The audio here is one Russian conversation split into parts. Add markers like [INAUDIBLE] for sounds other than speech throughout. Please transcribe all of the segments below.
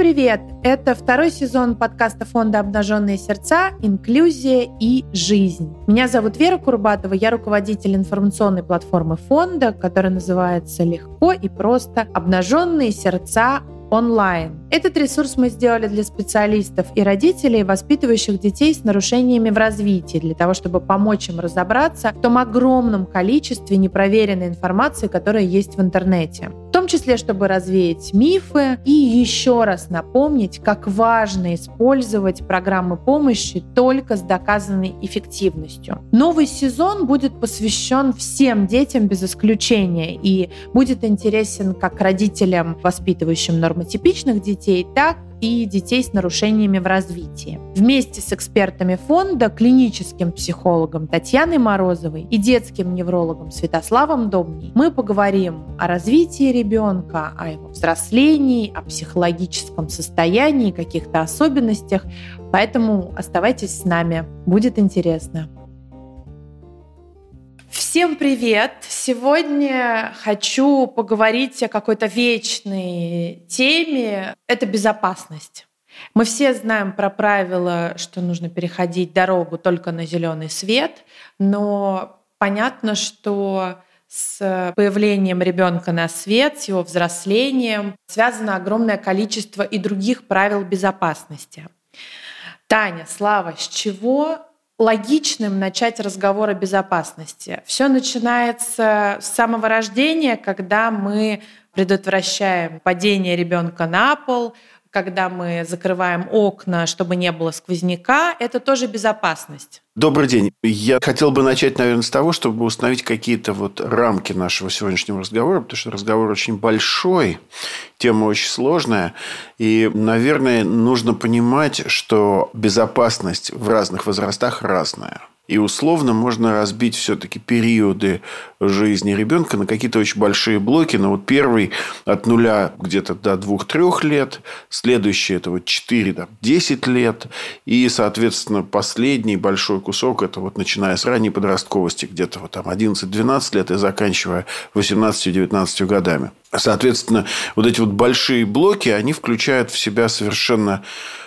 привет! Это второй сезон подкаста фонда «Обнаженные сердца. Инклюзия и жизнь». Меня зовут Вера Курбатова, я руководитель информационной платформы фонда, которая называется «Легко и просто. Обнаженные сердца онлайн. Этот ресурс мы сделали для специалистов и родителей, воспитывающих детей с нарушениями в развитии, для того, чтобы помочь им разобраться в том огромном количестве непроверенной информации, которая есть в интернете. Числе, чтобы развеять мифы и еще раз напомнить, как важно использовать программы помощи только с доказанной эффективностью. Новый сезон будет посвящен всем детям без исключения и будет интересен как родителям, воспитывающим нормотипичных детей, так и детей с нарушениями в развитии. Вместе с экспертами фонда, клиническим психологом Татьяной Морозовой и детским неврологом Святославом Домней мы поговорим о развитии ребенка, о его взрослении, о психологическом состоянии, каких-то особенностях. Поэтому оставайтесь с нами, будет интересно. Всем привет! Сегодня хочу поговорить о какой-то вечной теме. Это безопасность. Мы все знаем про правило, что нужно переходить дорогу только на зеленый свет, но понятно, что с появлением ребенка на свет, с его взрослением связано огромное количество и других правил безопасности. Таня, Слава, с чего логичным начать разговор о безопасности. Все начинается с самого рождения, когда мы предотвращаем падение ребенка на пол, когда мы закрываем окна, чтобы не было сквозняка, это тоже безопасность. Добрый день. Я хотел бы начать, наверное, с того, чтобы установить какие-то вот рамки нашего сегодняшнего разговора, потому что разговор очень большой, тема очень сложная. И, наверное, нужно понимать, что безопасность в разных возрастах разная. И условно можно разбить все-таки периоды жизни ребенка на какие-то очень большие блоки. Но вот первый от нуля где-то до двух-трех лет, следующий это вот 4-10 лет. И, соответственно, последний большой кусок это вот начиная с ранней подростковости, где-то вот там 11-12 лет и заканчивая 18-19 годами. Соответственно, вот эти вот большие блоки, они включают в себя совершенно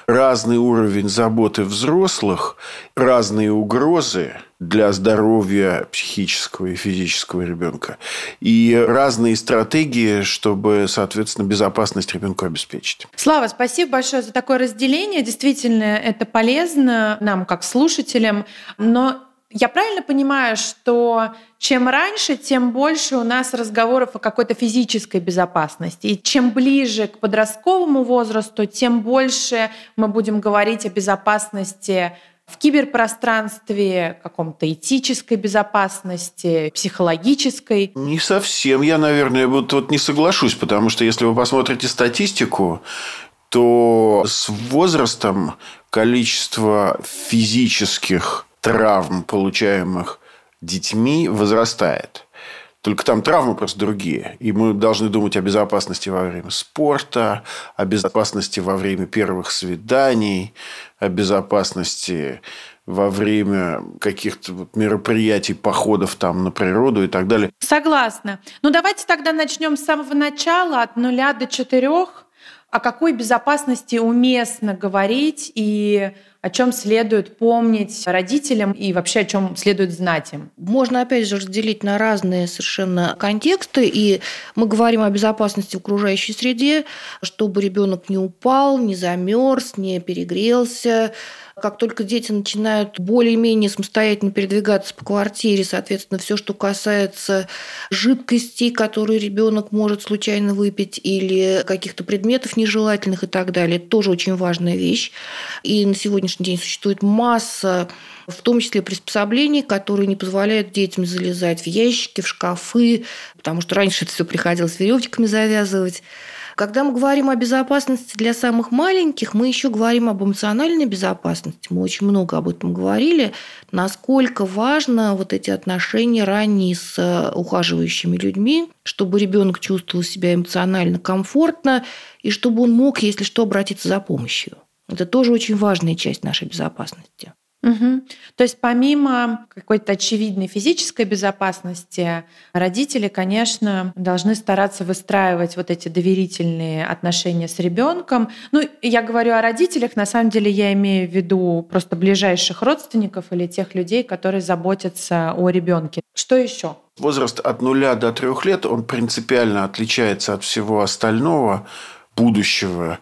разный уровень заботы взрослых, разные угрозы для здоровья психического и физического ребенка и разные стратегии, чтобы, соответственно, безопасность ребенка обеспечить. Слава, спасибо большое за такое разделение. Действительно, это полезно нам, как слушателям. Но я правильно понимаю, что чем раньше, тем больше у нас разговоров о какой-то физической безопасности. И чем ближе к подростковому возрасту, тем больше мы будем говорить о безопасности в киберпространстве, каком-то этической безопасности, психологической? Не совсем. Я, наверное, вот, вот не соглашусь, потому что если вы посмотрите статистику, то с возрастом количество физических травм, получаемых детьми, возрастает. Только там травмы просто другие. И мы должны думать о безопасности во время спорта, о безопасности во время первых свиданий, о безопасности во время каких-то мероприятий, походов там на природу и так далее. Согласна. Ну, давайте тогда начнем с самого начала, от нуля до четырех. О какой безопасности уместно говорить и о чем следует помнить родителям и вообще о чем следует знать им? Можно, опять же, разделить на разные совершенно контексты. И мы говорим о безопасности в окружающей среде, чтобы ребенок не упал, не замерз, не перегрелся, как только дети начинают более-менее самостоятельно передвигаться по квартире, соответственно, все, что касается жидкостей, которые ребенок может случайно выпить, или каких-то предметов нежелательных и так далее, тоже очень важная вещь. И на сегодняшний день существует масса в том числе приспособлений, которые не позволяют детям залезать в ящики, в шкафы, потому что раньше это все приходилось веревочками завязывать. Когда мы говорим о безопасности для самых маленьких, мы еще говорим об эмоциональной безопасности. Мы очень много об этом говорили. Насколько важно вот эти отношения ранние с э, ухаживающими людьми, чтобы ребенок чувствовал себя эмоционально комфортно и чтобы он мог, если что, обратиться за помощью. Это тоже очень важная часть нашей безопасности. Угу. То есть помимо какой-то очевидной физической безопасности, родители, конечно, должны стараться выстраивать вот эти доверительные отношения с ребенком. Ну, я говорю о родителях, на самом деле я имею в виду просто ближайших родственников или тех людей, которые заботятся о ребенке. Что еще? Возраст от нуля до трех лет, он принципиально отличается от всего остального будущего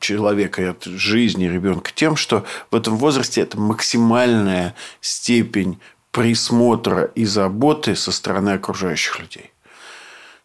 человека и от жизни ребенка тем, что в этом возрасте это максимальная степень присмотра и заботы со стороны окружающих людей.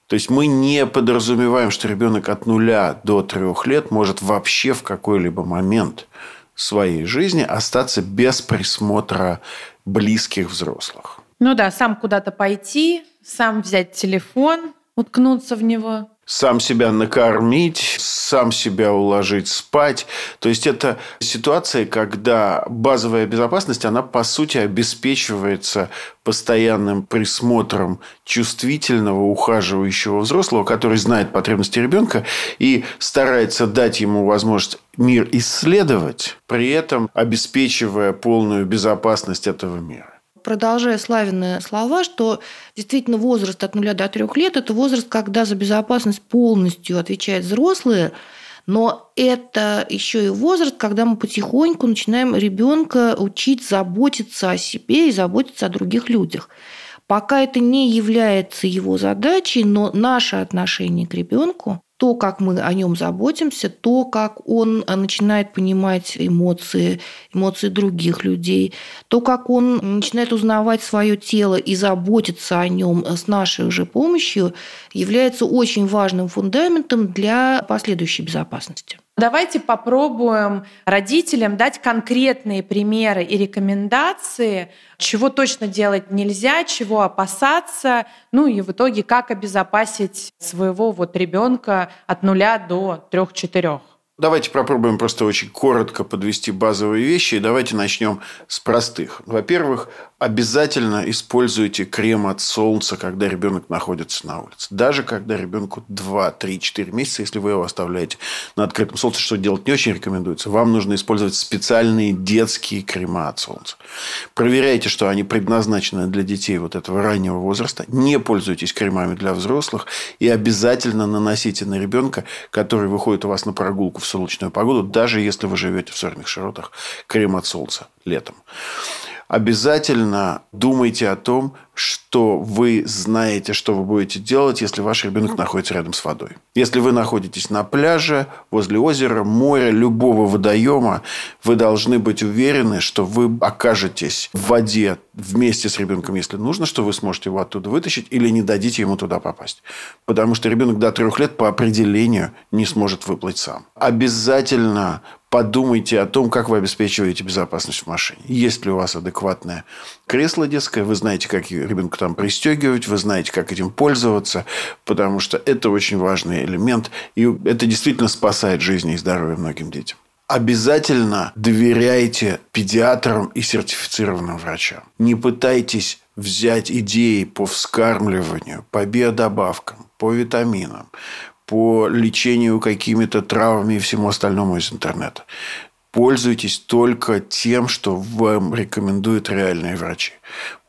То есть мы не подразумеваем, что ребенок от нуля до трех лет может вообще в какой-либо момент своей жизни остаться без присмотра близких взрослых. Ну да, сам куда-то пойти, сам взять телефон, уткнуться в него сам себя накормить, сам себя уложить спать. То есть это ситуация, когда базовая безопасность, она по сути обеспечивается постоянным присмотром чувствительного, ухаживающего взрослого, который знает потребности ребенка и старается дать ему возможность мир исследовать, при этом обеспечивая полную безопасность этого мира продолжая Славины слова, что действительно возраст от 0 до 3 лет – это возраст, когда за безопасность полностью отвечают взрослые, но это еще и возраст, когда мы потихоньку начинаем ребенка учить заботиться о себе и заботиться о других людях. Пока это не является его задачей, но наше отношение к ребенку то, как мы о нем заботимся, то, как он э, начинает понимать эмоции, эмоции других людей, то, как он начинает узнавать свое тело и заботиться о нем с нашей уже помощью, является очень важным фундаментом для последующей безопасности. Давайте попробуем родителям дать конкретные примеры и рекомендации, чего точно делать нельзя, чего опасаться, ну и в итоге как обезопасить своего вот ребенка от нуля до трех-четырех. Давайте попробуем просто очень коротко подвести базовые вещи. И давайте начнем с простых. Во-первых, обязательно используйте крем от солнца, когда ребенок находится на улице. Даже когда ребенку 2, 3, 4 месяца, если вы его оставляете на открытом солнце, что делать не очень рекомендуется, вам нужно использовать специальные детские крема от солнца. Проверяйте, что они предназначены для детей вот этого раннего возраста. Не пользуйтесь кремами для взрослых. И обязательно наносите на ребенка, который выходит у вас на прогулку в солнечную погоду, даже если вы живете в сырных широтах, крем от солнца летом обязательно думайте о том, что вы знаете, что вы будете делать, если ваш ребенок находится рядом с водой. Если вы находитесь на пляже, возле озера, моря, любого водоема, вы должны быть уверены, что вы окажетесь в воде вместе с ребенком, если нужно, что вы сможете его оттуда вытащить или не дадите ему туда попасть. Потому что ребенок до трех лет по определению не сможет выплыть сам. Обязательно подумайте о том, как вы обеспечиваете безопасность в машине. Есть ли у вас адекватное кресло детское, вы знаете, как ребенка там пристегивать, вы знаете, как этим пользоваться, потому что это очень важный элемент, и это действительно спасает жизни и здоровье многим детям. Обязательно доверяйте педиатрам и сертифицированным врачам. Не пытайтесь взять идеи по вскармливанию, по биодобавкам, по витаминам, по лечению какими-то травмами и всему остальному из интернета. Пользуйтесь только тем, что вам рекомендуют реальные врачи.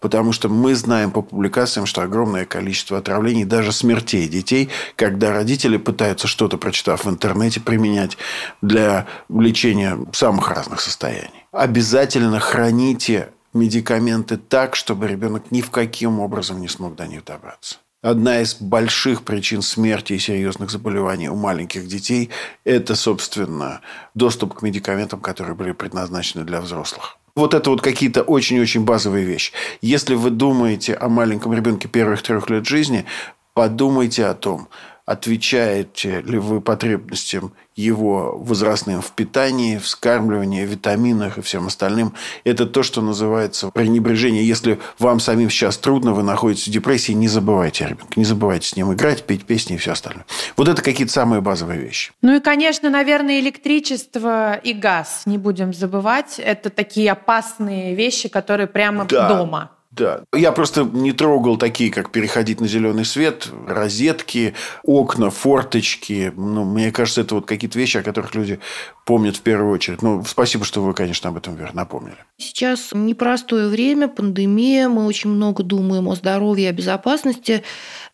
Потому что мы знаем по публикациям, что огромное количество отравлений, даже смертей детей, когда родители пытаются что-то, прочитав в интернете, применять для лечения самых разных состояний. Обязательно храните медикаменты так, чтобы ребенок ни в каким образом не смог до них добраться. Одна из больших причин смерти и серьезных заболеваний у маленьких детей – это, собственно, доступ к медикаментам, которые были предназначены для взрослых. Вот это вот какие-то очень-очень базовые вещи. Если вы думаете о маленьком ребенке первых трех лет жизни, подумайте о том, отвечаете ли вы потребностям его возрастным в питании, в скармливании, витаминах и всем остальным. Это то, что называется пренебрежение. Если вам самим сейчас трудно, вы находитесь в депрессии, не забывайте ребенка, не забывайте с ним играть, петь песни и все остальное. Вот это какие-то самые базовые вещи. Ну и, конечно, наверное, электричество и газ, не будем забывать. Это такие опасные вещи, которые прямо да. дома. Да. Я просто не трогал такие, как переходить на зеленый свет, розетки, окна, форточки. Ну, мне кажется, это вот какие-то вещи, о которых люди помнят в первую очередь. Ну, спасибо, что вы, конечно, об этом, Вера, напомнили. Сейчас непростое время, пандемия, мы очень много думаем о здоровье, о безопасности.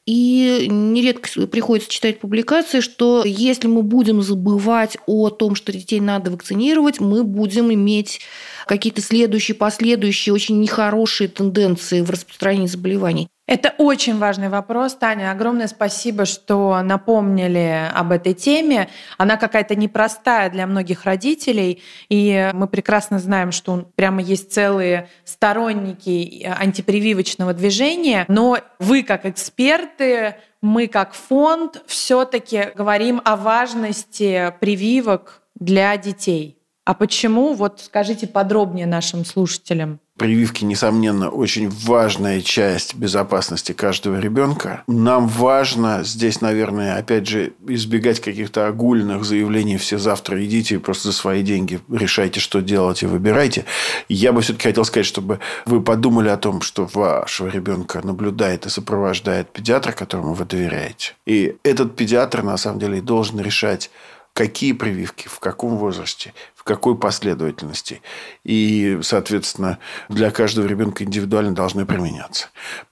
И нередко приходится читать публикации, что если мы будем забывать о том, что детей надо вакцинировать, мы будем иметь какие-то следующие, последующие очень нехорошие тенденции в распространении заболеваний. Это очень важный вопрос, Таня. Огромное спасибо, что напомнили об этой теме. Она какая-то непростая для многих родителей, и мы прекрасно знаем, что прямо есть целые сторонники антипрививочного движения. Но вы, как эксперты, мы, как фонд, все-таки говорим о важности прививок для детей. А почему? Вот скажите подробнее нашим слушателям. Прививки, несомненно, очень важная часть безопасности каждого ребенка. Нам важно здесь, наверное, опять же, избегать каких-то огульных заявлений «все завтра идите и просто за свои деньги решайте, что делать и выбирайте». Я бы все-таки хотел сказать, чтобы вы подумали о том, что вашего ребенка наблюдает и сопровождает педиатр, которому вы доверяете. И этот педиатр, на самом деле, должен решать какие прививки, в каком возрасте, какой последовательности. И, соответственно, для каждого ребенка индивидуально должны применяться.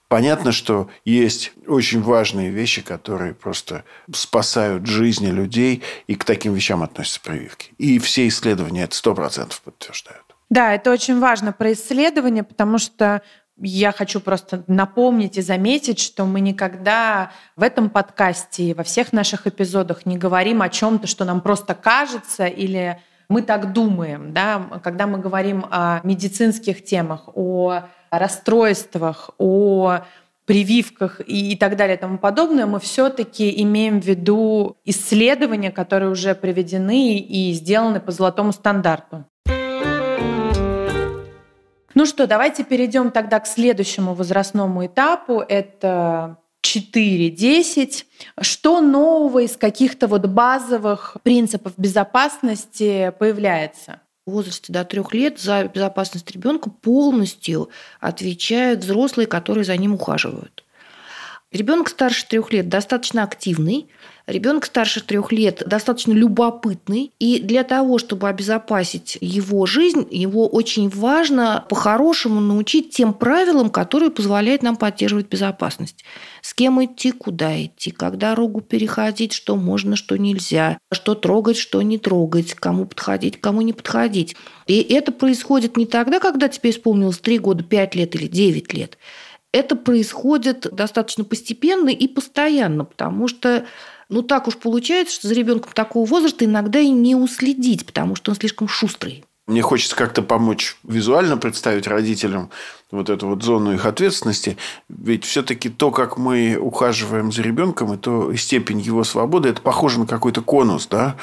Понятно, что есть очень важные вещи, которые просто спасают жизни людей, и к таким вещам относятся прививки. И все исследования это сто процентов подтверждают. Да, это очень важно про исследования, потому что я хочу просто напомнить и заметить, что мы никогда в этом подкасте и во всех наших эпизодах не говорим о чем-то, что нам просто кажется или мы так думаем. Да? Когда мы говорим о медицинских темах, о расстройствах, о прививках и, так далее и тому подобное, мы все-таки имеем в виду исследования, которые уже приведены и сделаны по золотому стандарту. Ну что, давайте перейдем тогда к следующему возрастному этапу. Это 4-10. Что нового из каких-то вот базовых принципов безопасности появляется? В возрасте до трех лет за безопасность ребенка полностью отвечают взрослые, которые за ним ухаживают. Ребенок старше трех лет достаточно активный, Ребенок старше трех лет достаточно любопытный, и для того, чтобы обезопасить его жизнь, его очень важно по-хорошему научить тем правилам, которые позволяют нам поддерживать безопасность. С кем идти, куда идти, как дорогу переходить, что можно, что нельзя, что трогать, что не трогать, кому подходить, кому не подходить. И это происходит не тогда, когда тебе исполнилось 3 года, 5 лет или 9 лет. Это происходит достаточно постепенно и постоянно, потому что ну, так уж получается, что за ребенком такого возраста иногда и не уследить, потому что он слишком шустрый. Мне хочется как-то помочь визуально представить родителям вот эту вот зону их ответственности. Ведь все-таки то, как мы ухаживаем за ребенком, и то и степень его свободы, это похоже на какой-то конус, да?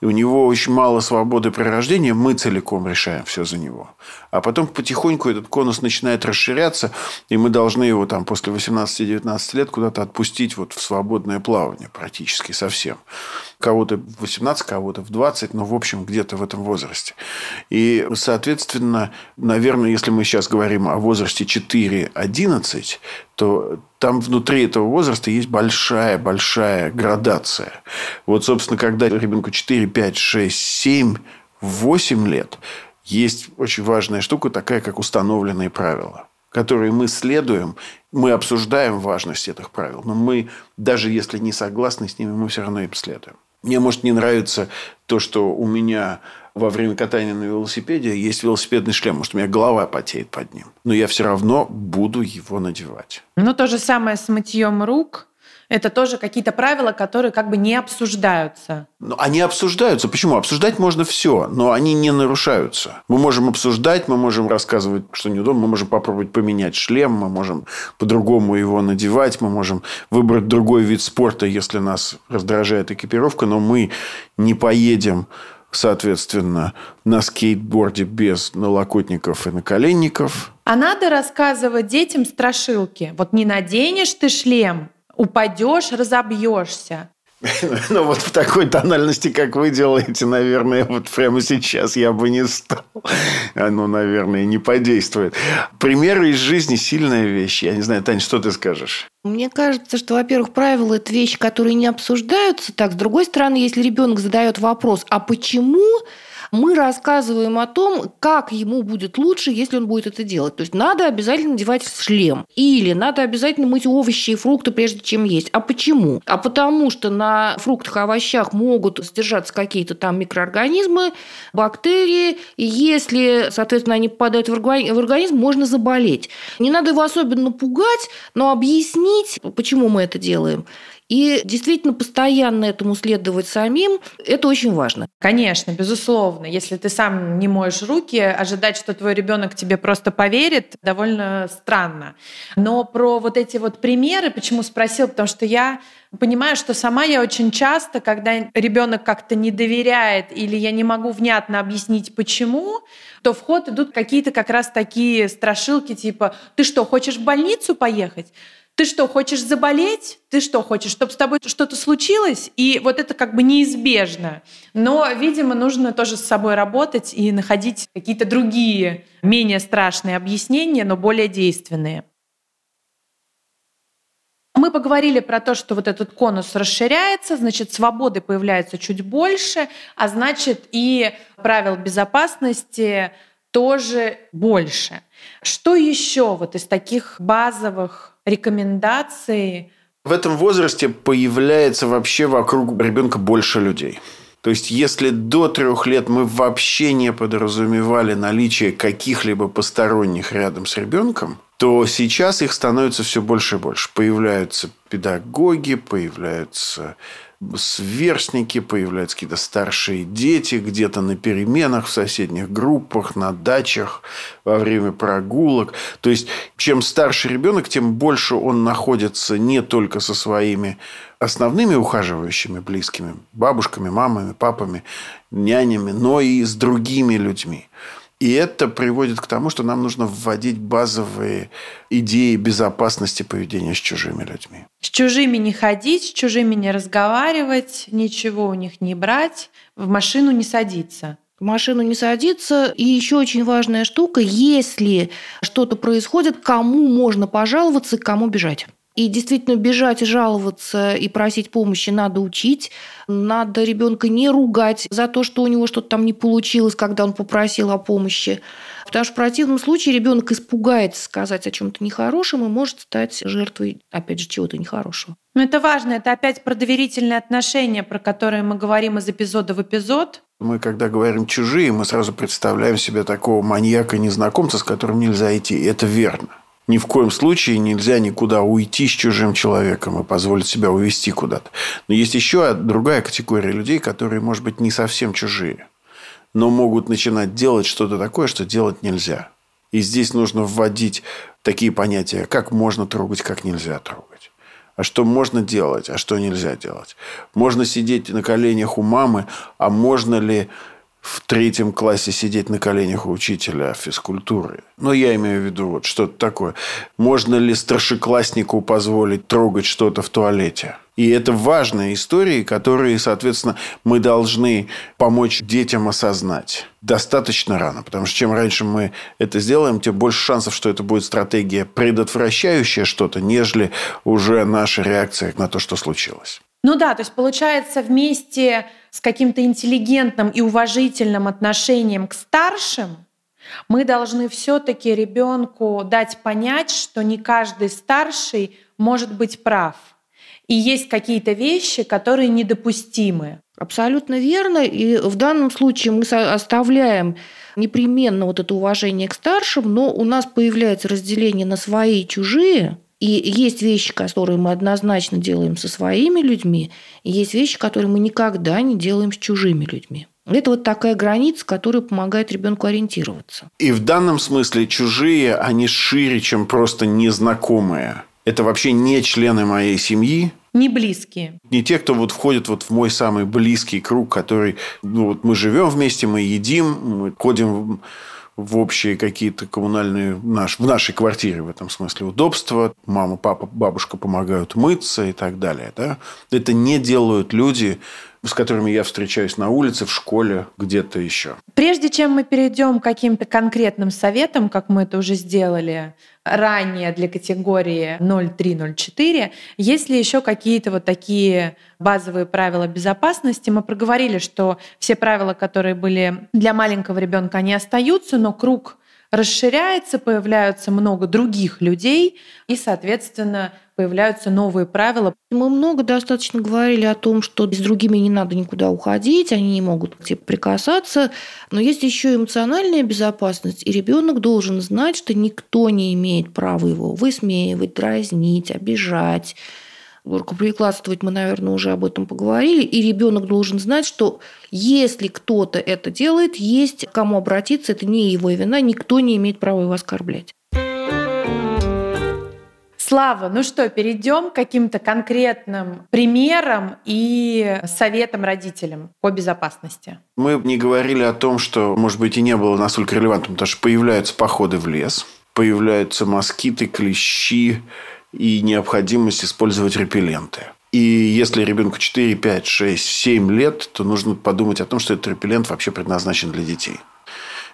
И у него очень мало свободы при рождении, мы целиком решаем все за него. А потом потихоньку этот конус начинает расширяться, и мы должны его там после 18-19 лет куда-то отпустить вот в свободное плавание практически совсем. Кого-то в 18, кого-то в 20, но в общем где-то в этом возрасте. И, соответственно, наверное, если мы сейчас говорим о возрасте 4-11, то там внутри этого возраста есть большая-большая градация. Вот, собственно, когда ребенку 4, 5, 6, 7, 8 лет, есть очень важная штука, такая как установленные правила которые мы следуем, мы обсуждаем важность этих правил, но мы, даже если не согласны с ними, мы все равно им следуем. Мне может не нравиться то, что у меня во время катания на велосипеде есть велосипедный шлем, может, у меня голова потеет под ним. Но я все равно буду его надевать. Ну, то же самое с мытьем рук. Это тоже какие-то правила, которые как бы не обсуждаются. Ну, они обсуждаются. Почему? Обсуждать можно все, но они не нарушаются. Мы можем обсуждать, мы можем рассказывать, что неудобно, мы можем попробовать поменять шлем, мы можем по-другому его надевать, мы можем выбрать другой вид спорта, если нас раздражает экипировка, но мы не поедем соответственно, на скейтборде без налокотников и наколенников. А надо рассказывать детям страшилки. Вот не наденешь ты шлем, упадешь, разобьешься. [LAUGHS] Ну, вот в такой тональности, как вы делаете, наверное, вот прямо сейчас я бы не стал. [LAUGHS] Оно, наверное, не подействует. Примеры из жизни – сильная вещь. Я не знаю, Таня, что ты скажешь? Мне кажется, что, во-первых, правила – это вещи, которые не обсуждаются. Так, с другой стороны, если ребенок задает вопрос, а почему мы рассказываем о том, как ему будет лучше, если он будет это делать. То есть надо обязательно надевать шлем. Или надо обязательно мыть овощи и фрукты, прежде чем есть. А почему? А потому что на фруктах и овощах могут содержаться какие-то там микроорганизмы, бактерии. И если, соответственно, они попадают в организм, можно заболеть. Не надо его особенно пугать, но объяснить, почему мы это делаем. И действительно постоянно этому следовать самим, это очень важно. Конечно, безусловно. Если ты сам не моешь руки, ожидать, что твой ребенок тебе просто поверит, довольно странно. Но про вот эти вот примеры, почему спросил, потому что я понимаю, что сама я очень часто, когда ребенок как-то не доверяет или я не могу внятно объяснить, почему, то в ход идут какие-то как раз такие страшилки, типа, ты что, хочешь в больницу поехать? Ты что, хочешь заболеть? Ты что, хочешь, чтобы с тобой что-то случилось? И вот это как бы неизбежно. Но, видимо, нужно тоже с собой работать и находить какие-то другие, менее страшные объяснения, но более действенные. Мы поговорили про то, что вот этот конус расширяется, значит, свободы появляется чуть больше, а значит, и правил безопасности тоже больше. Что еще вот из таких базовых рекомендаций. В этом возрасте появляется вообще вокруг ребенка больше людей. То есть, если до трех лет мы вообще не подразумевали наличие каких-либо посторонних рядом с ребенком, то сейчас их становится все больше и больше. Появляются педагоги, появляются сверстники, появляются какие-то старшие дети где-то на переменах в соседних группах, на дачах, во время прогулок. То есть, чем старше ребенок, тем больше он находится не только со своими основными ухаживающими близкими, бабушками, мамами, папами, нянями, но и с другими людьми. И это приводит к тому, что нам нужно вводить базовые идеи безопасности поведения с чужими людьми. С чужими не ходить, с чужими не разговаривать, ничего у них не брать, в машину не садиться. В машину не садиться. И еще очень важная штука, если что-то происходит, кому можно пожаловаться, кому бежать. И действительно бежать, жаловаться и просить помощи надо учить. Надо ребенка не ругать за то, что у него что-то там не получилось, когда он попросил о помощи. Потому что в противном случае ребенок испугается сказать о чем-то нехорошем и может стать жертвой, опять же, чего-то нехорошего. Но это важно, это опять про доверительные отношения, про которые мы говорим из эпизода в эпизод. Мы, когда говорим «чужие», мы сразу представляем себе такого маньяка-незнакомца, с которым нельзя идти. И это верно. Ни в коем случае нельзя никуда уйти с чужим человеком и позволить себя увести куда-то. Но есть еще другая категория людей, которые, может быть, не совсем чужие, но могут начинать делать что-то такое, что делать нельзя. И здесь нужно вводить такие понятия, как можно трогать, как нельзя трогать. А что можно делать, а что нельзя делать. Можно сидеть на коленях у мамы, а можно ли в третьем классе сидеть на коленях у учителя физкультуры. Но я имею в виду вот что-то такое. Можно ли старшекласснику позволить трогать что-то в туалете? И это важные истории, которые, соответственно, мы должны помочь детям осознать достаточно рано. Потому что чем раньше мы это сделаем, тем больше шансов, что это будет стратегия, предотвращающая что-то, нежели уже наша реакция на то, что случилось. Ну да, то есть получается вместе с каким-то интеллигентным и уважительным отношением к старшим, мы должны все-таки ребенку дать понять, что не каждый старший может быть прав. И есть какие-то вещи, которые недопустимы. Абсолютно верно. И в данном случае мы оставляем непременно вот это уважение к старшим, но у нас появляется разделение на свои и чужие – и есть вещи, которые мы однозначно делаем со своими людьми, и есть вещи, которые мы никогда не делаем с чужими людьми. Это вот такая граница, которая помогает ребенку ориентироваться. И в данном смысле чужие, они шире, чем просто незнакомые. Это вообще не члены моей семьи. Не близкие. Не те, кто вот входит вот в мой самый близкий круг, который... Ну, вот мы живем вместе, мы едим, мы ходим в общие какие-то коммунальные, наш, в нашей квартире в этом смысле удобства. Мама, папа, бабушка помогают мыться и так далее. Да? Это не делают люди, с которыми я встречаюсь на улице, в школе, где-то еще. Прежде чем мы перейдем к каким-то конкретным советам, как мы это уже сделали ранее для категории 0304, есть ли еще какие-то вот такие базовые правила безопасности? Мы проговорили, что все правила, которые были для маленького ребенка, они остаются, но круг расширяется, появляются много других людей, и, соответственно, появляются новые правила. Мы много достаточно говорили о том, что с другими не надо никуда уходить, они не могут к тебе прикасаться, но есть еще эмоциональная безопасность, и ребенок должен знать, что никто не имеет права его высмеивать, дразнить, обижать, рукоприкладствовать, мы, наверное, уже об этом поговорили, и ребенок должен знать, что если кто-то это делает, есть кому обратиться, это не его вина, никто не имеет права его оскорблять. Слава, ну что, перейдем к каким-то конкретным примерам и советам родителям по безопасности. Мы не говорили о том, что, может быть, и не было настолько релевантным, потому что появляются походы в лес, появляются москиты, клещи, и необходимость использовать репелленты. И если ребенку 4, 5, 6, 7 лет, то нужно подумать о том, что этот репеллент вообще предназначен для детей.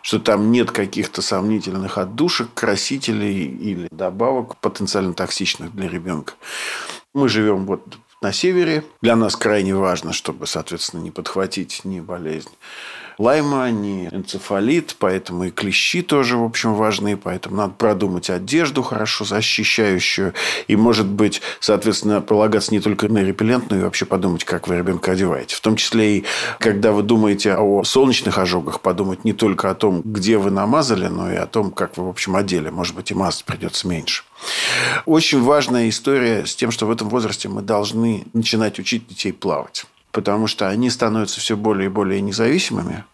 Что там нет каких-то сомнительных отдушек, красителей или добавок потенциально токсичных для ребенка. Мы живем вот на севере. Для нас крайне важно, чтобы, соответственно, не подхватить ни болезнь лайма, ни энцефалит, поэтому и клещи тоже, в общем, важны, поэтому надо продумать одежду хорошо защищающую, и, может быть, соответственно, полагаться не только на репеллент, но и вообще подумать, как вы ребенка одеваете. В том числе и когда вы думаете о солнечных ожогах, подумать не только о том, где вы намазали, но и о том, как вы, в общем, одели. Может быть, и мазать придется меньше. Очень важная история с тем, что в этом возрасте мы должны начинать учить детей плавать потому что они становятся все более и более независимыми,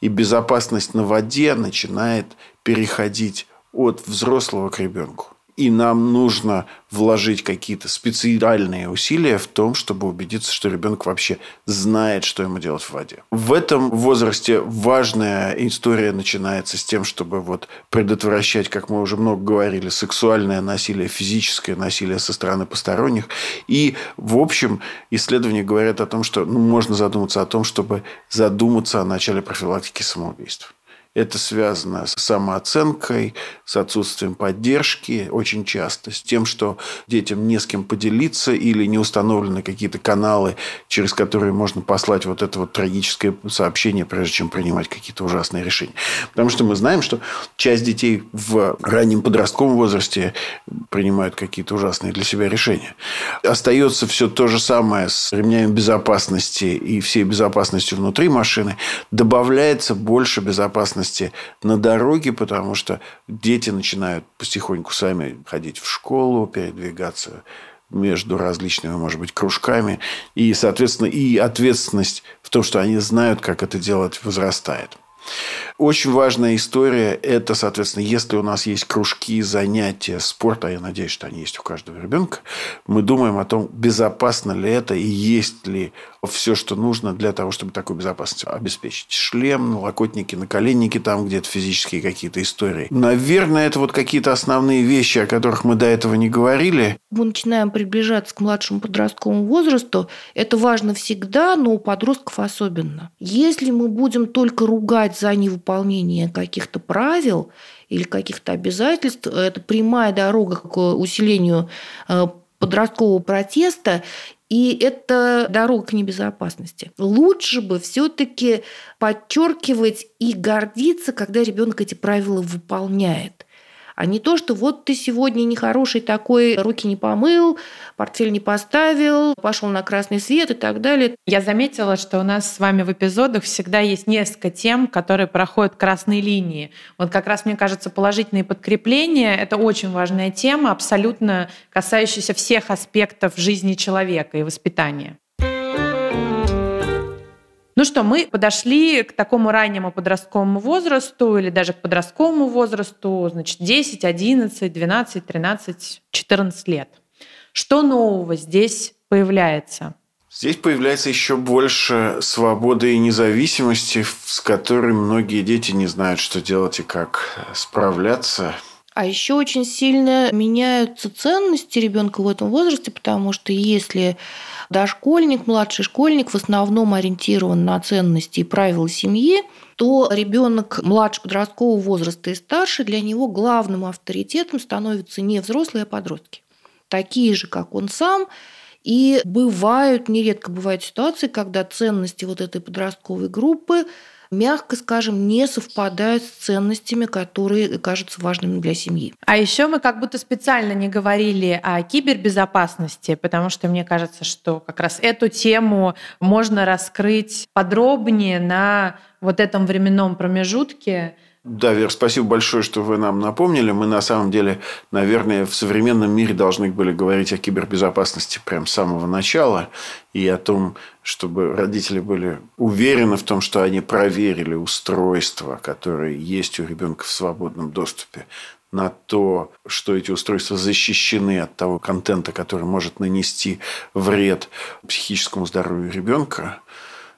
и безопасность на воде начинает переходить от взрослого к ребенку и нам нужно вложить какие-то специальные усилия в том, чтобы убедиться, что ребенок вообще знает, что ему делать в воде. В этом возрасте важная история начинается с тем, чтобы вот предотвращать, как мы уже много говорили, сексуальное насилие, физическое насилие со стороны посторонних. И, в общем, исследования говорят о том, что ну, можно задуматься о том, чтобы задуматься о начале профилактики самоубийств. Это связано с самооценкой, с отсутствием поддержки очень часто, с тем, что детям не с кем поделиться или не установлены какие-то каналы, через которые можно послать вот это вот трагическое сообщение, прежде чем принимать какие-то ужасные решения. Потому что мы знаем, что часть детей в раннем подростковом возрасте принимают какие-то ужасные для себя решения. Остается все то же самое с ремнями безопасности и всей безопасностью внутри машины. Добавляется больше безопасности безопасности на дороге, потому что дети начинают потихоньку сами ходить в школу, передвигаться между различными, может быть, кружками. И, соответственно, и ответственность в том, что они знают, как это делать, возрастает. Очень важная история – это, соответственно, если у нас есть кружки, занятия, спорт, а я надеюсь, что они есть у каждого ребенка, мы думаем о том, безопасно ли это и есть ли все, что нужно для того, чтобы такую безопасность обеспечить. Шлем, налокотники, наколенники, там где-то физические какие-то истории. Наверное, это вот какие-то основные вещи, о которых мы до этого не говорили. Мы начинаем приближаться к младшему подростковому возрасту. Это важно всегда, но у подростков особенно. Если мы будем только ругать за невыполнение каких-то правил или каких-то обязательств, это прямая дорога к усилению э, подросткового протеста, и это дорога к небезопасности. Лучше бы все-таки подчеркивать и гордиться, когда ребенок эти правила выполняет а не то, что вот ты сегодня нехороший такой, руки не помыл, портфель не поставил, пошел на красный свет и так далее. Я заметила, что у нас с вами в эпизодах всегда есть несколько тем, которые проходят красные линии. Вот как раз, мне кажется, положительные подкрепления — это очень важная тема, абсолютно касающаяся всех аспектов жизни человека и воспитания. Ну что, мы подошли к такому раннему подростковому возрасту или даже к подростковому возрасту, значит, 10, 11, 12, 13, 14 лет. Что нового здесь появляется? Здесь появляется еще больше свободы и независимости, с которой многие дети не знают, что делать и как справляться. А еще очень сильно меняются ценности ребенка в этом возрасте, потому что если дошкольник, младший школьник в основном ориентирован на ценности и правила семьи, то ребенок младше подросткового возраста и старше, для него главным авторитетом становятся не взрослые, а подростки. Такие же, как он сам, и бывают, нередко бывают ситуации, когда ценности вот этой подростковой группы мягко скажем, не совпадают с ценностями, которые кажутся важными для семьи. А еще мы как будто специально не говорили о кибербезопасности, потому что мне кажется, что как раз эту тему можно раскрыть подробнее на вот этом временном промежутке, да, Вер, спасибо большое, что вы нам напомнили. Мы на самом деле, наверное, в современном мире должны были говорить о кибербезопасности прямо с самого начала и о том, чтобы родители были уверены в том, что они проверили устройства, которые есть у ребенка в свободном доступе на то, что эти устройства защищены от того контента, который может нанести вред психическому здоровью ребенка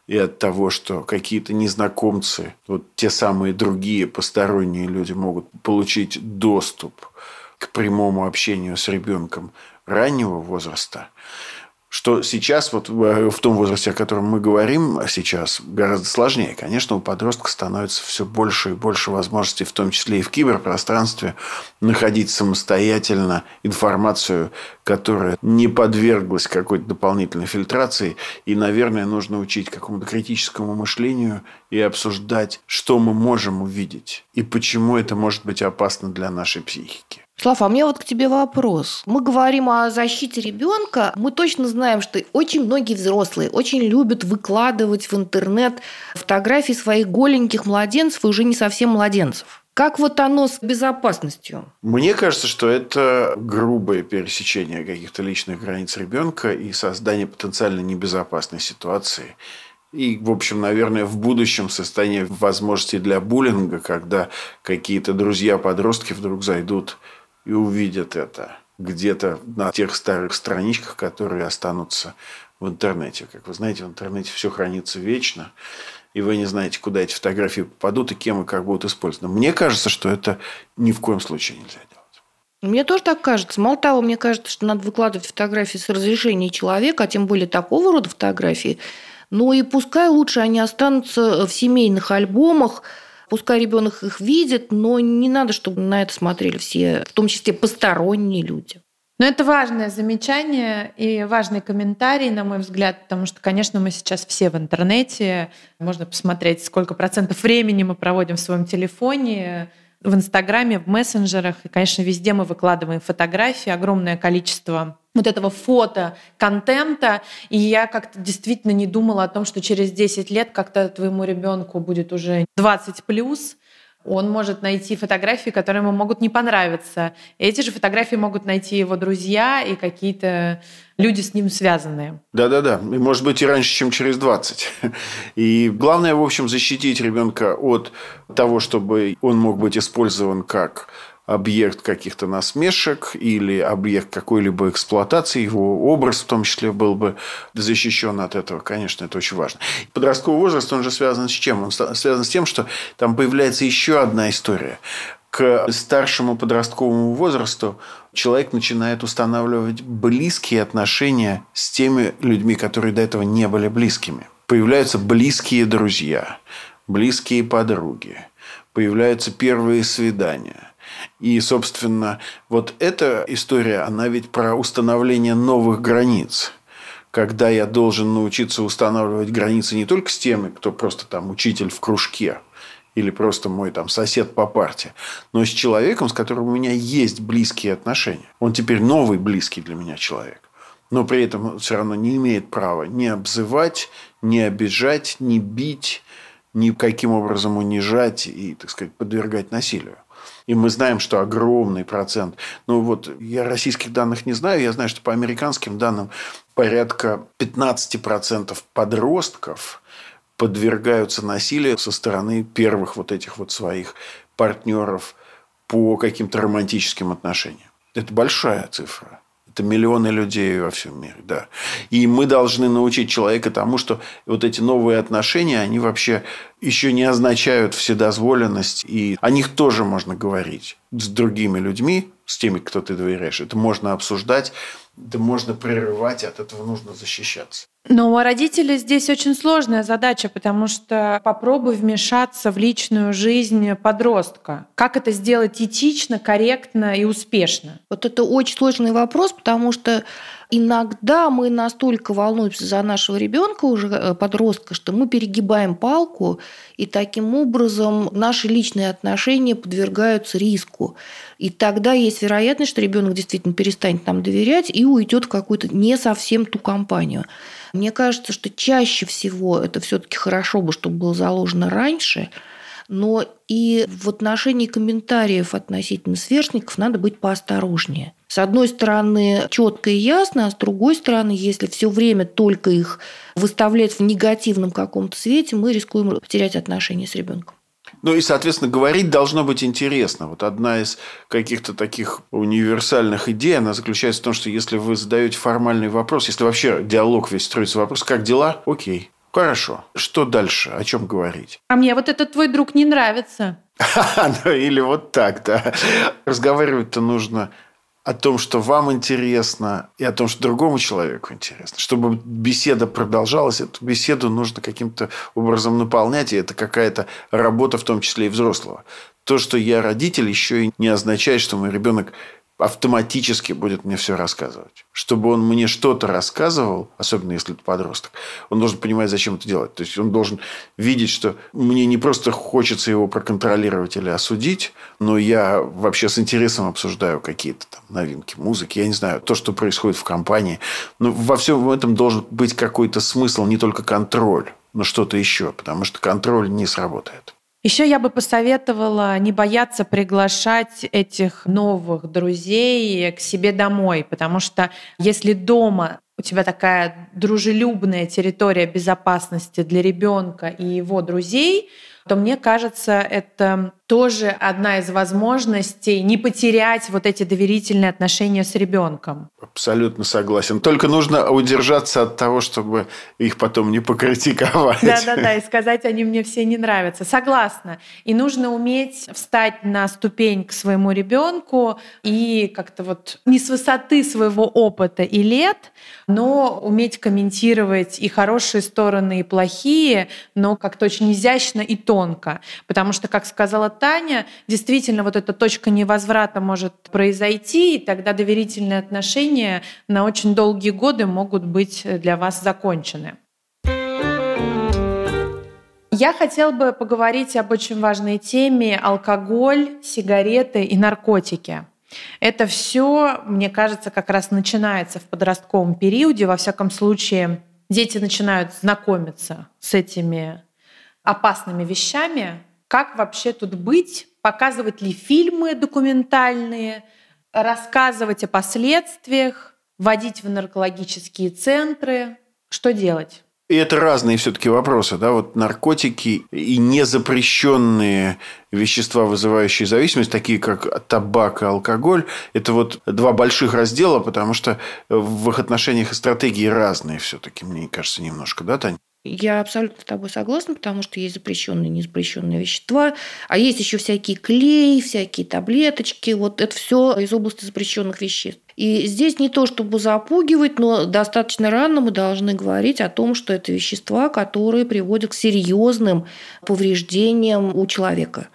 и от того, что какие-то незнакомцы, вот те самые другие посторонние люди могут получить доступ к прямому общению с ребенком раннего возраста, что сейчас, вот в том возрасте, о котором мы говорим сейчас, гораздо сложнее. Конечно, у подростка становится все больше и больше возможностей, в том числе и в киберпространстве, находить самостоятельно информацию, которая не подверглась какой-то дополнительной фильтрации. И, наверное, нужно учить какому-то критическому мышлению и обсуждать, что мы можем увидеть и почему это может быть опасно для нашей психики. Слава, а у меня вот к тебе вопрос. Мы говорим о защите ребенка. Мы точно знаем, что очень многие взрослые очень любят выкладывать в интернет фотографии своих голеньких младенцев и уже не совсем младенцев. Как вот оно с безопасностью? Мне кажется, что это грубое пересечение каких-то личных границ ребенка и создание потенциально небезопасной ситуации. И, в общем, наверное, в будущем состояние возможности для буллинга, когда какие-то друзья-подростки вдруг зайдут и увидят это где-то на тех старых страничках, которые останутся в интернете. Как вы знаете, в интернете все хранится вечно, и вы не знаете, куда эти фотографии попадут и кем и как будут использованы. Мне кажется, что это ни в коем случае нельзя делать. Мне тоже так кажется. Мало того, мне кажется, что надо выкладывать фотографии с разрешения человека, а тем более такого рода фотографии. Ну и пускай лучше они останутся в семейных альбомах, Пускай ребенок их видит, но не надо, чтобы на это смотрели все, в том числе посторонние люди. Но это важное замечание и важный комментарий, на мой взгляд, потому что, конечно, мы сейчас все в интернете. Можно посмотреть, сколько процентов времени мы проводим в своем телефоне, в Инстаграме, в мессенджерах. И, конечно, везде мы выкладываем фотографии, огромное количество вот этого фото, контента. И я как-то действительно не думала о том, что через 10 лет как-то твоему ребенку будет уже 20 плюс, он может найти фотографии, которые ему могут не понравиться. Эти же фотографии могут найти его друзья и какие-то люди с ним связанные. Да-да-да. И может быть и раньше, чем через 20. [LAUGHS] И главное, в общем, защитить ребенка от того, чтобы он мог быть использован как объект каких-то насмешек или объект какой-либо эксплуатации, его образ в том числе был бы защищен от этого. Конечно, это очень важно. Подростковый возраст, он же связан с чем? Он связан с тем, что там появляется еще одна история. К старшему подростковому возрасту человек начинает устанавливать близкие отношения с теми людьми, которые до этого не были близкими. Появляются близкие друзья, близкие подруги, появляются первые свидания – и, собственно, вот эта история, она ведь про установление новых границ когда я должен научиться устанавливать границы не только с теми, кто просто там учитель в кружке, или просто мой там сосед по парте, но с человеком, с которым у меня есть близкие отношения. Он теперь новый близкий для меня человек. Но при этом все равно не имеет права ни обзывать, ни обижать, ни бить, ни каким образом унижать и, так сказать, подвергать насилию. И мы знаем, что огромный процент. Ну вот я российских данных не знаю. Я знаю, что по американским данным порядка 15% подростков подвергаются насилию со стороны первых вот этих вот своих партнеров по каким-то романтическим отношениям. Это большая цифра. Это миллионы людей во всем мире, да. И мы должны научить человека тому, что вот эти новые отношения, они вообще еще не означают вседозволенность. И о них тоже можно говорить с другими людьми, с теми, кто ты доверяешь. Это можно обсуждать, это можно прерывать, от этого нужно защищаться. Но у родителей здесь очень сложная задача, потому что попробуй вмешаться в личную жизнь подростка. Как это сделать этично, корректно и успешно? Вот это очень сложный вопрос, потому что иногда мы настолько волнуемся за нашего ребенка уже э, подростка, что мы перегибаем палку, и таким образом наши личные отношения подвергаются риску. И тогда есть вероятность, что ребенок действительно перестанет нам доверять и уйдет в какую-то не совсем ту компанию. Мне кажется, что чаще всего это все-таки хорошо бы, чтобы было заложено раньше, но и в отношении комментариев относительно сверстников надо быть поосторожнее. С одной стороны, четко и ясно, а с другой стороны, если все время только их выставлять в негативном каком-то свете, мы рискуем потерять отношения с ребенком. Ну и, соответственно, говорить должно быть интересно. Вот одна из каких-то таких универсальных идей, она заключается в том, что если вы задаете формальный вопрос, если вообще диалог весь строится вопрос, как дела? Окей. Хорошо. Что дальше? О чем говорить? А мне вот этот твой друг не нравится. [LAUGHS] Ну, или вот так, да. Разговаривать-то нужно о том, что вам интересно, и о том, что другому человеку интересно. Чтобы беседа продолжалась, эту беседу нужно каким-то образом наполнять, и это какая-то работа, в том числе и взрослого. То, что я родитель, еще и не означает, что мой ребенок автоматически будет мне все рассказывать. Чтобы он мне что-то рассказывал, особенно если это подросток, он должен понимать, зачем это делать. То есть он должен видеть, что мне не просто хочется его проконтролировать или осудить, но я вообще с интересом обсуждаю какие-то там новинки музыки, я не знаю, то, что происходит в компании. Но во всем этом должен быть какой-то смысл, не только контроль, но что-то еще, потому что контроль не сработает. Еще я бы посоветовала не бояться приглашать этих новых друзей к себе домой, потому что если дома у тебя такая дружелюбная территория безопасности для ребенка и его друзей, то мне кажется, это тоже одна из возможностей не потерять вот эти доверительные отношения с ребенком. Абсолютно согласен. Только нужно удержаться от того, чтобы их потом не покритиковать. Да-да-да, и сказать, они мне все не нравятся. Согласна. И нужно уметь встать на ступень к своему ребенку и как-то вот не с высоты своего опыта и лет, но уметь комментировать и хорошие стороны, и плохие, но как-то очень изящно и тонко. Потому что, как сказала Таня, действительно вот эта точка невозврата может произойти, и тогда доверительные отношения на очень долгие годы могут быть для вас закончены. Я хотела бы поговорить об очень важной теме алкоголь, сигареты и наркотики. Это все, мне кажется, как раз начинается в подростковом периоде. Во всяком случае, дети начинают знакомиться с этими опасными вещами. Как вообще тут быть? Показывать ли фильмы документальные? Рассказывать о последствиях? Водить в наркологические центры? Что делать? И это разные все-таки вопросы, да, вот наркотики и незапрещенные вещества, вызывающие зависимость, такие как табак и алкоголь, это вот два больших раздела, потому что в их отношениях и стратегии разные все-таки, мне кажется, немножко, да, Тань? Я абсолютно с тобой согласна, потому что есть запрещенные и незапрещенные вещества, а есть еще всякие клей, всякие таблеточки. Вот это все из области запрещенных веществ. И здесь не то, чтобы запугивать, но достаточно рано мы должны говорить о том, что это вещества, которые приводят к серьезным повреждениям у человека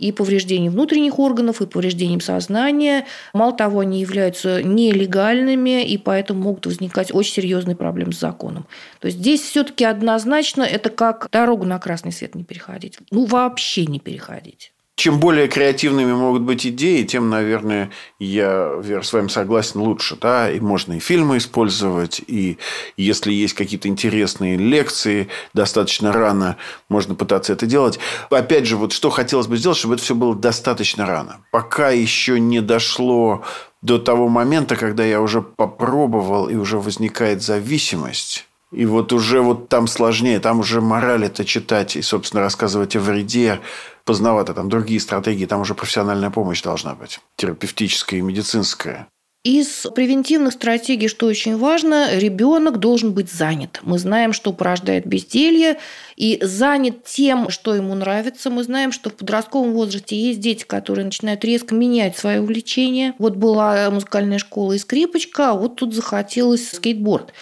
и повреждением внутренних органов, и повреждением сознания. Мало того, они являются нелегальными, и поэтому могут возникать очень серьезные проблемы с законом. То есть здесь все-таки однозначно это как дорогу на красный свет не переходить. Ну, вообще не переходить чем более креативными могут быть идеи, тем, наверное, я, Вера, с вами согласен, лучше. Да? И можно и фильмы использовать, и если есть какие-то интересные лекции, достаточно рано можно пытаться это делать. Опять же, вот что хотелось бы сделать, чтобы это все было достаточно рано. Пока еще не дошло до того момента, когда я уже попробовал, и уже возникает зависимость и вот уже вот там сложнее, там уже мораль это читать и, собственно, рассказывать о вреде поздновато. Там другие стратегии, там уже профессиональная помощь должна быть, терапевтическая и медицинская. Из превентивных стратегий, что очень важно, ребенок должен быть занят. Мы знаем, что порождает безделье, и занят тем, что ему нравится. Мы знаем, что в подростковом возрасте есть дети, которые начинают резко менять свое увлечение. Вот была музыкальная школа и скрипочка, а вот тут захотелось скейтборд.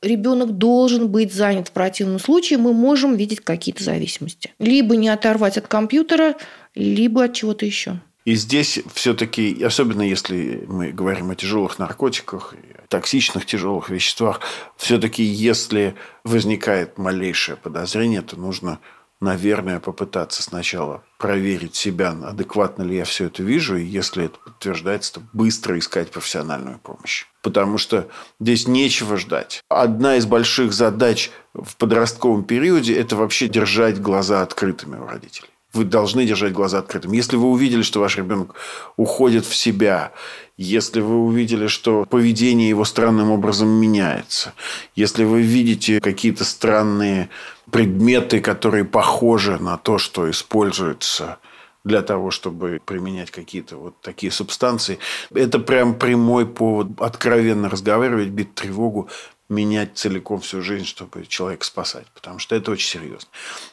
Ребенок должен быть занят. В противном случае мы можем видеть какие-то зависимости. Либо не оторвать от компьютера, либо от чего-то еще. И здесь все-таки, особенно если мы говорим о тяжелых наркотиках, токсичных тяжелых веществах, все-таки если возникает малейшее подозрение, то нужно, наверное, попытаться сначала проверить себя, адекватно ли я все это вижу, и если это подтверждается, то быстро искать профессиональную помощь. Потому что здесь нечего ждать. Одна из больших задач в подростковом периоде – это вообще держать глаза открытыми у родителей вы должны держать глаза открытыми. Если вы увидели, что ваш ребенок уходит в себя, если вы увидели, что поведение его странным образом меняется, если вы видите какие-то странные предметы, которые похожи на то, что используется для того, чтобы применять какие-то вот такие субстанции. Это прям прямой повод откровенно разговаривать, бить тревогу менять целиком всю жизнь, чтобы человека спасать, потому что это очень серьезно.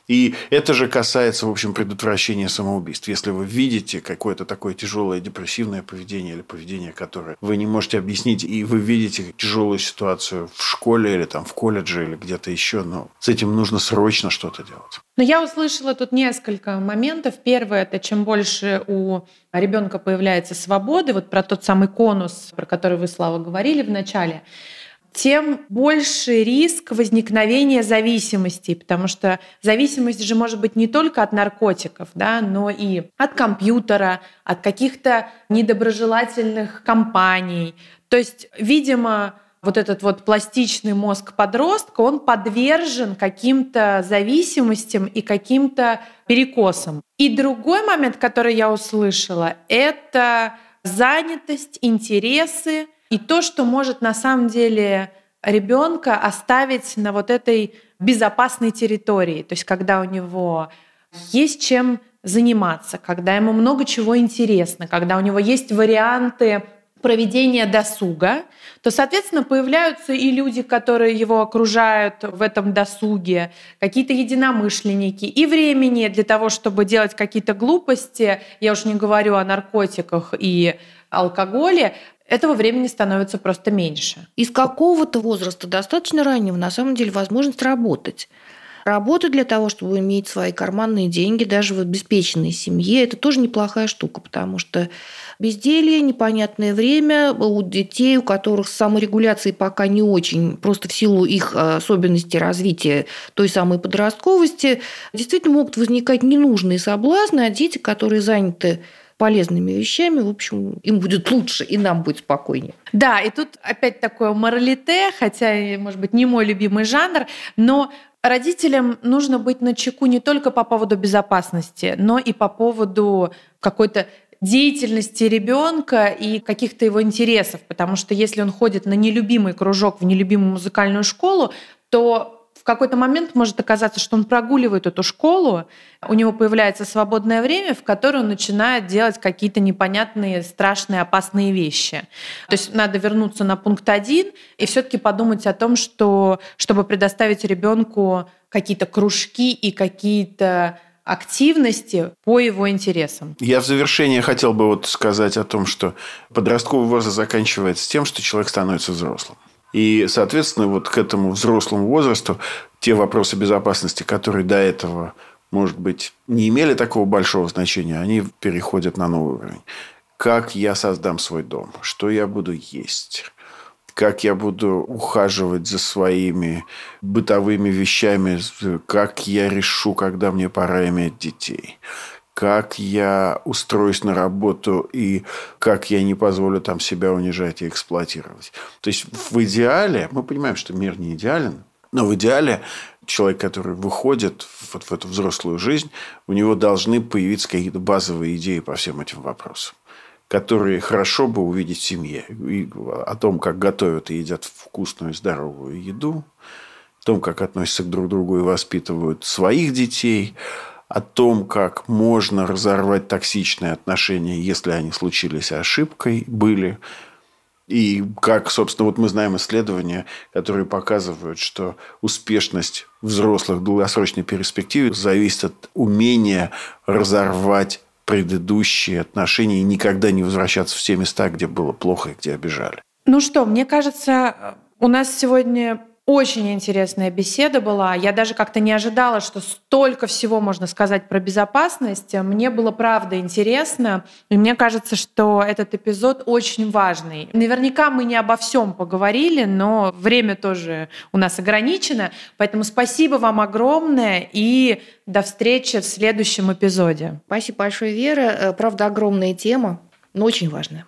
И это же касается, в общем, предотвращения самоубийств. Если вы видите какое-то такое тяжелое депрессивное поведение или поведение, которое вы не можете объяснить, и вы видите тяжелую ситуацию в школе или там в колледже или где-то еще, но с этим нужно срочно что-то делать. Но я услышала тут несколько моментов. Первое, это чем больше у ребенка появляется свободы, вот про тот самый конус, про который вы, Слава, говорили в начале, тем больше риск возникновения зависимости, потому что зависимость же может быть не только от наркотиков, да, но и от компьютера, от каких-то недоброжелательных компаний. То есть, видимо, вот этот вот пластичный мозг подростка, он подвержен каким-то зависимостям и каким-то перекосам. И другой момент, который я услышала, это занятость, интересы, и то, что может на самом деле ребенка оставить на вот этой безопасной территории, то есть когда у него есть чем заниматься, когда ему много чего интересно, когда у него есть варианты проведения досуга, то, соответственно, появляются и люди, которые его окружают в этом досуге, какие-то единомышленники, и времени для того, чтобы делать какие-то глупости, я уж не говорю о наркотиках и алкоголе, этого времени становится просто меньше. Из какого-то возраста достаточно раннего на самом деле возможность работать. Работать для того, чтобы иметь свои карманные деньги, даже в обеспеченной семье, это тоже неплохая штука, потому что безделье, непонятное время у детей, у которых с саморегуляцией пока не очень, просто в силу их э, особенностей развития той самой подростковости, действительно могут возникать ненужные соблазны, а дети, которые заняты полезными вещами, в общем, им будет лучше, и нам будет спокойнее. Да, и тут опять такое моралите, хотя, может быть, не мой любимый жанр, но родителям нужно быть на чеку не только по поводу безопасности, но и по поводу какой-то деятельности ребенка и каких-то его интересов, потому что если он ходит на нелюбимый кружок в нелюбимую музыкальную школу, то какой-то момент может оказаться, что он прогуливает эту школу, у него появляется свободное время, в которое он начинает делать какие-то непонятные, страшные, опасные вещи. То есть надо вернуться на пункт один и все-таки подумать о том, что чтобы предоставить ребенку какие-то кружки и какие-то активности по его интересам. Я в завершение хотел бы вот сказать о том, что подростковый возраст заканчивается тем, что человек становится взрослым. И, соответственно, вот к этому взрослому возрасту те вопросы безопасности, которые до этого, может быть, не имели такого большого значения, они переходят на новый уровень. Как я создам свой дом? Что я буду есть? Как я буду ухаживать за своими бытовыми вещами? Как я решу, когда мне пора иметь детей? Как я устроюсь на работу и как я не позволю там себя унижать и эксплуатировать. То есть в идеале, мы понимаем, что мир не идеален, но в идеале человек, который выходит вот в эту взрослую жизнь, у него должны появиться какие-то базовые идеи по всем этим вопросам которые хорошо бы увидеть в семье. И о том, как готовят и едят вкусную и здоровую еду, о том, как относятся к друг другу и воспитывают своих детей – о том, как можно разорвать токсичные отношения, если они случились ошибкой, были. И как, собственно, вот мы знаем исследования, которые показывают, что успешность взрослых в долгосрочной перспективе зависит от умения разорвать предыдущие отношения и никогда не возвращаться в те места, где было плохо и где обижали. Ну что, мне кажется, у нас сегодня очень интересная беседа была. Я даже как-то не ожидала, что столько всего можно сказать про безопасность. Мне было правда интересно. И мне кажется, что этот эпизод очень важный. Наверняка мы не обо всем поговорили, но время тоже у нас ограничено. Поэтому спасибо вам огромное и до встречи в следующем эпизоде. Спасибо большое, Вера. Э, правда, огромная тема, но очень важная.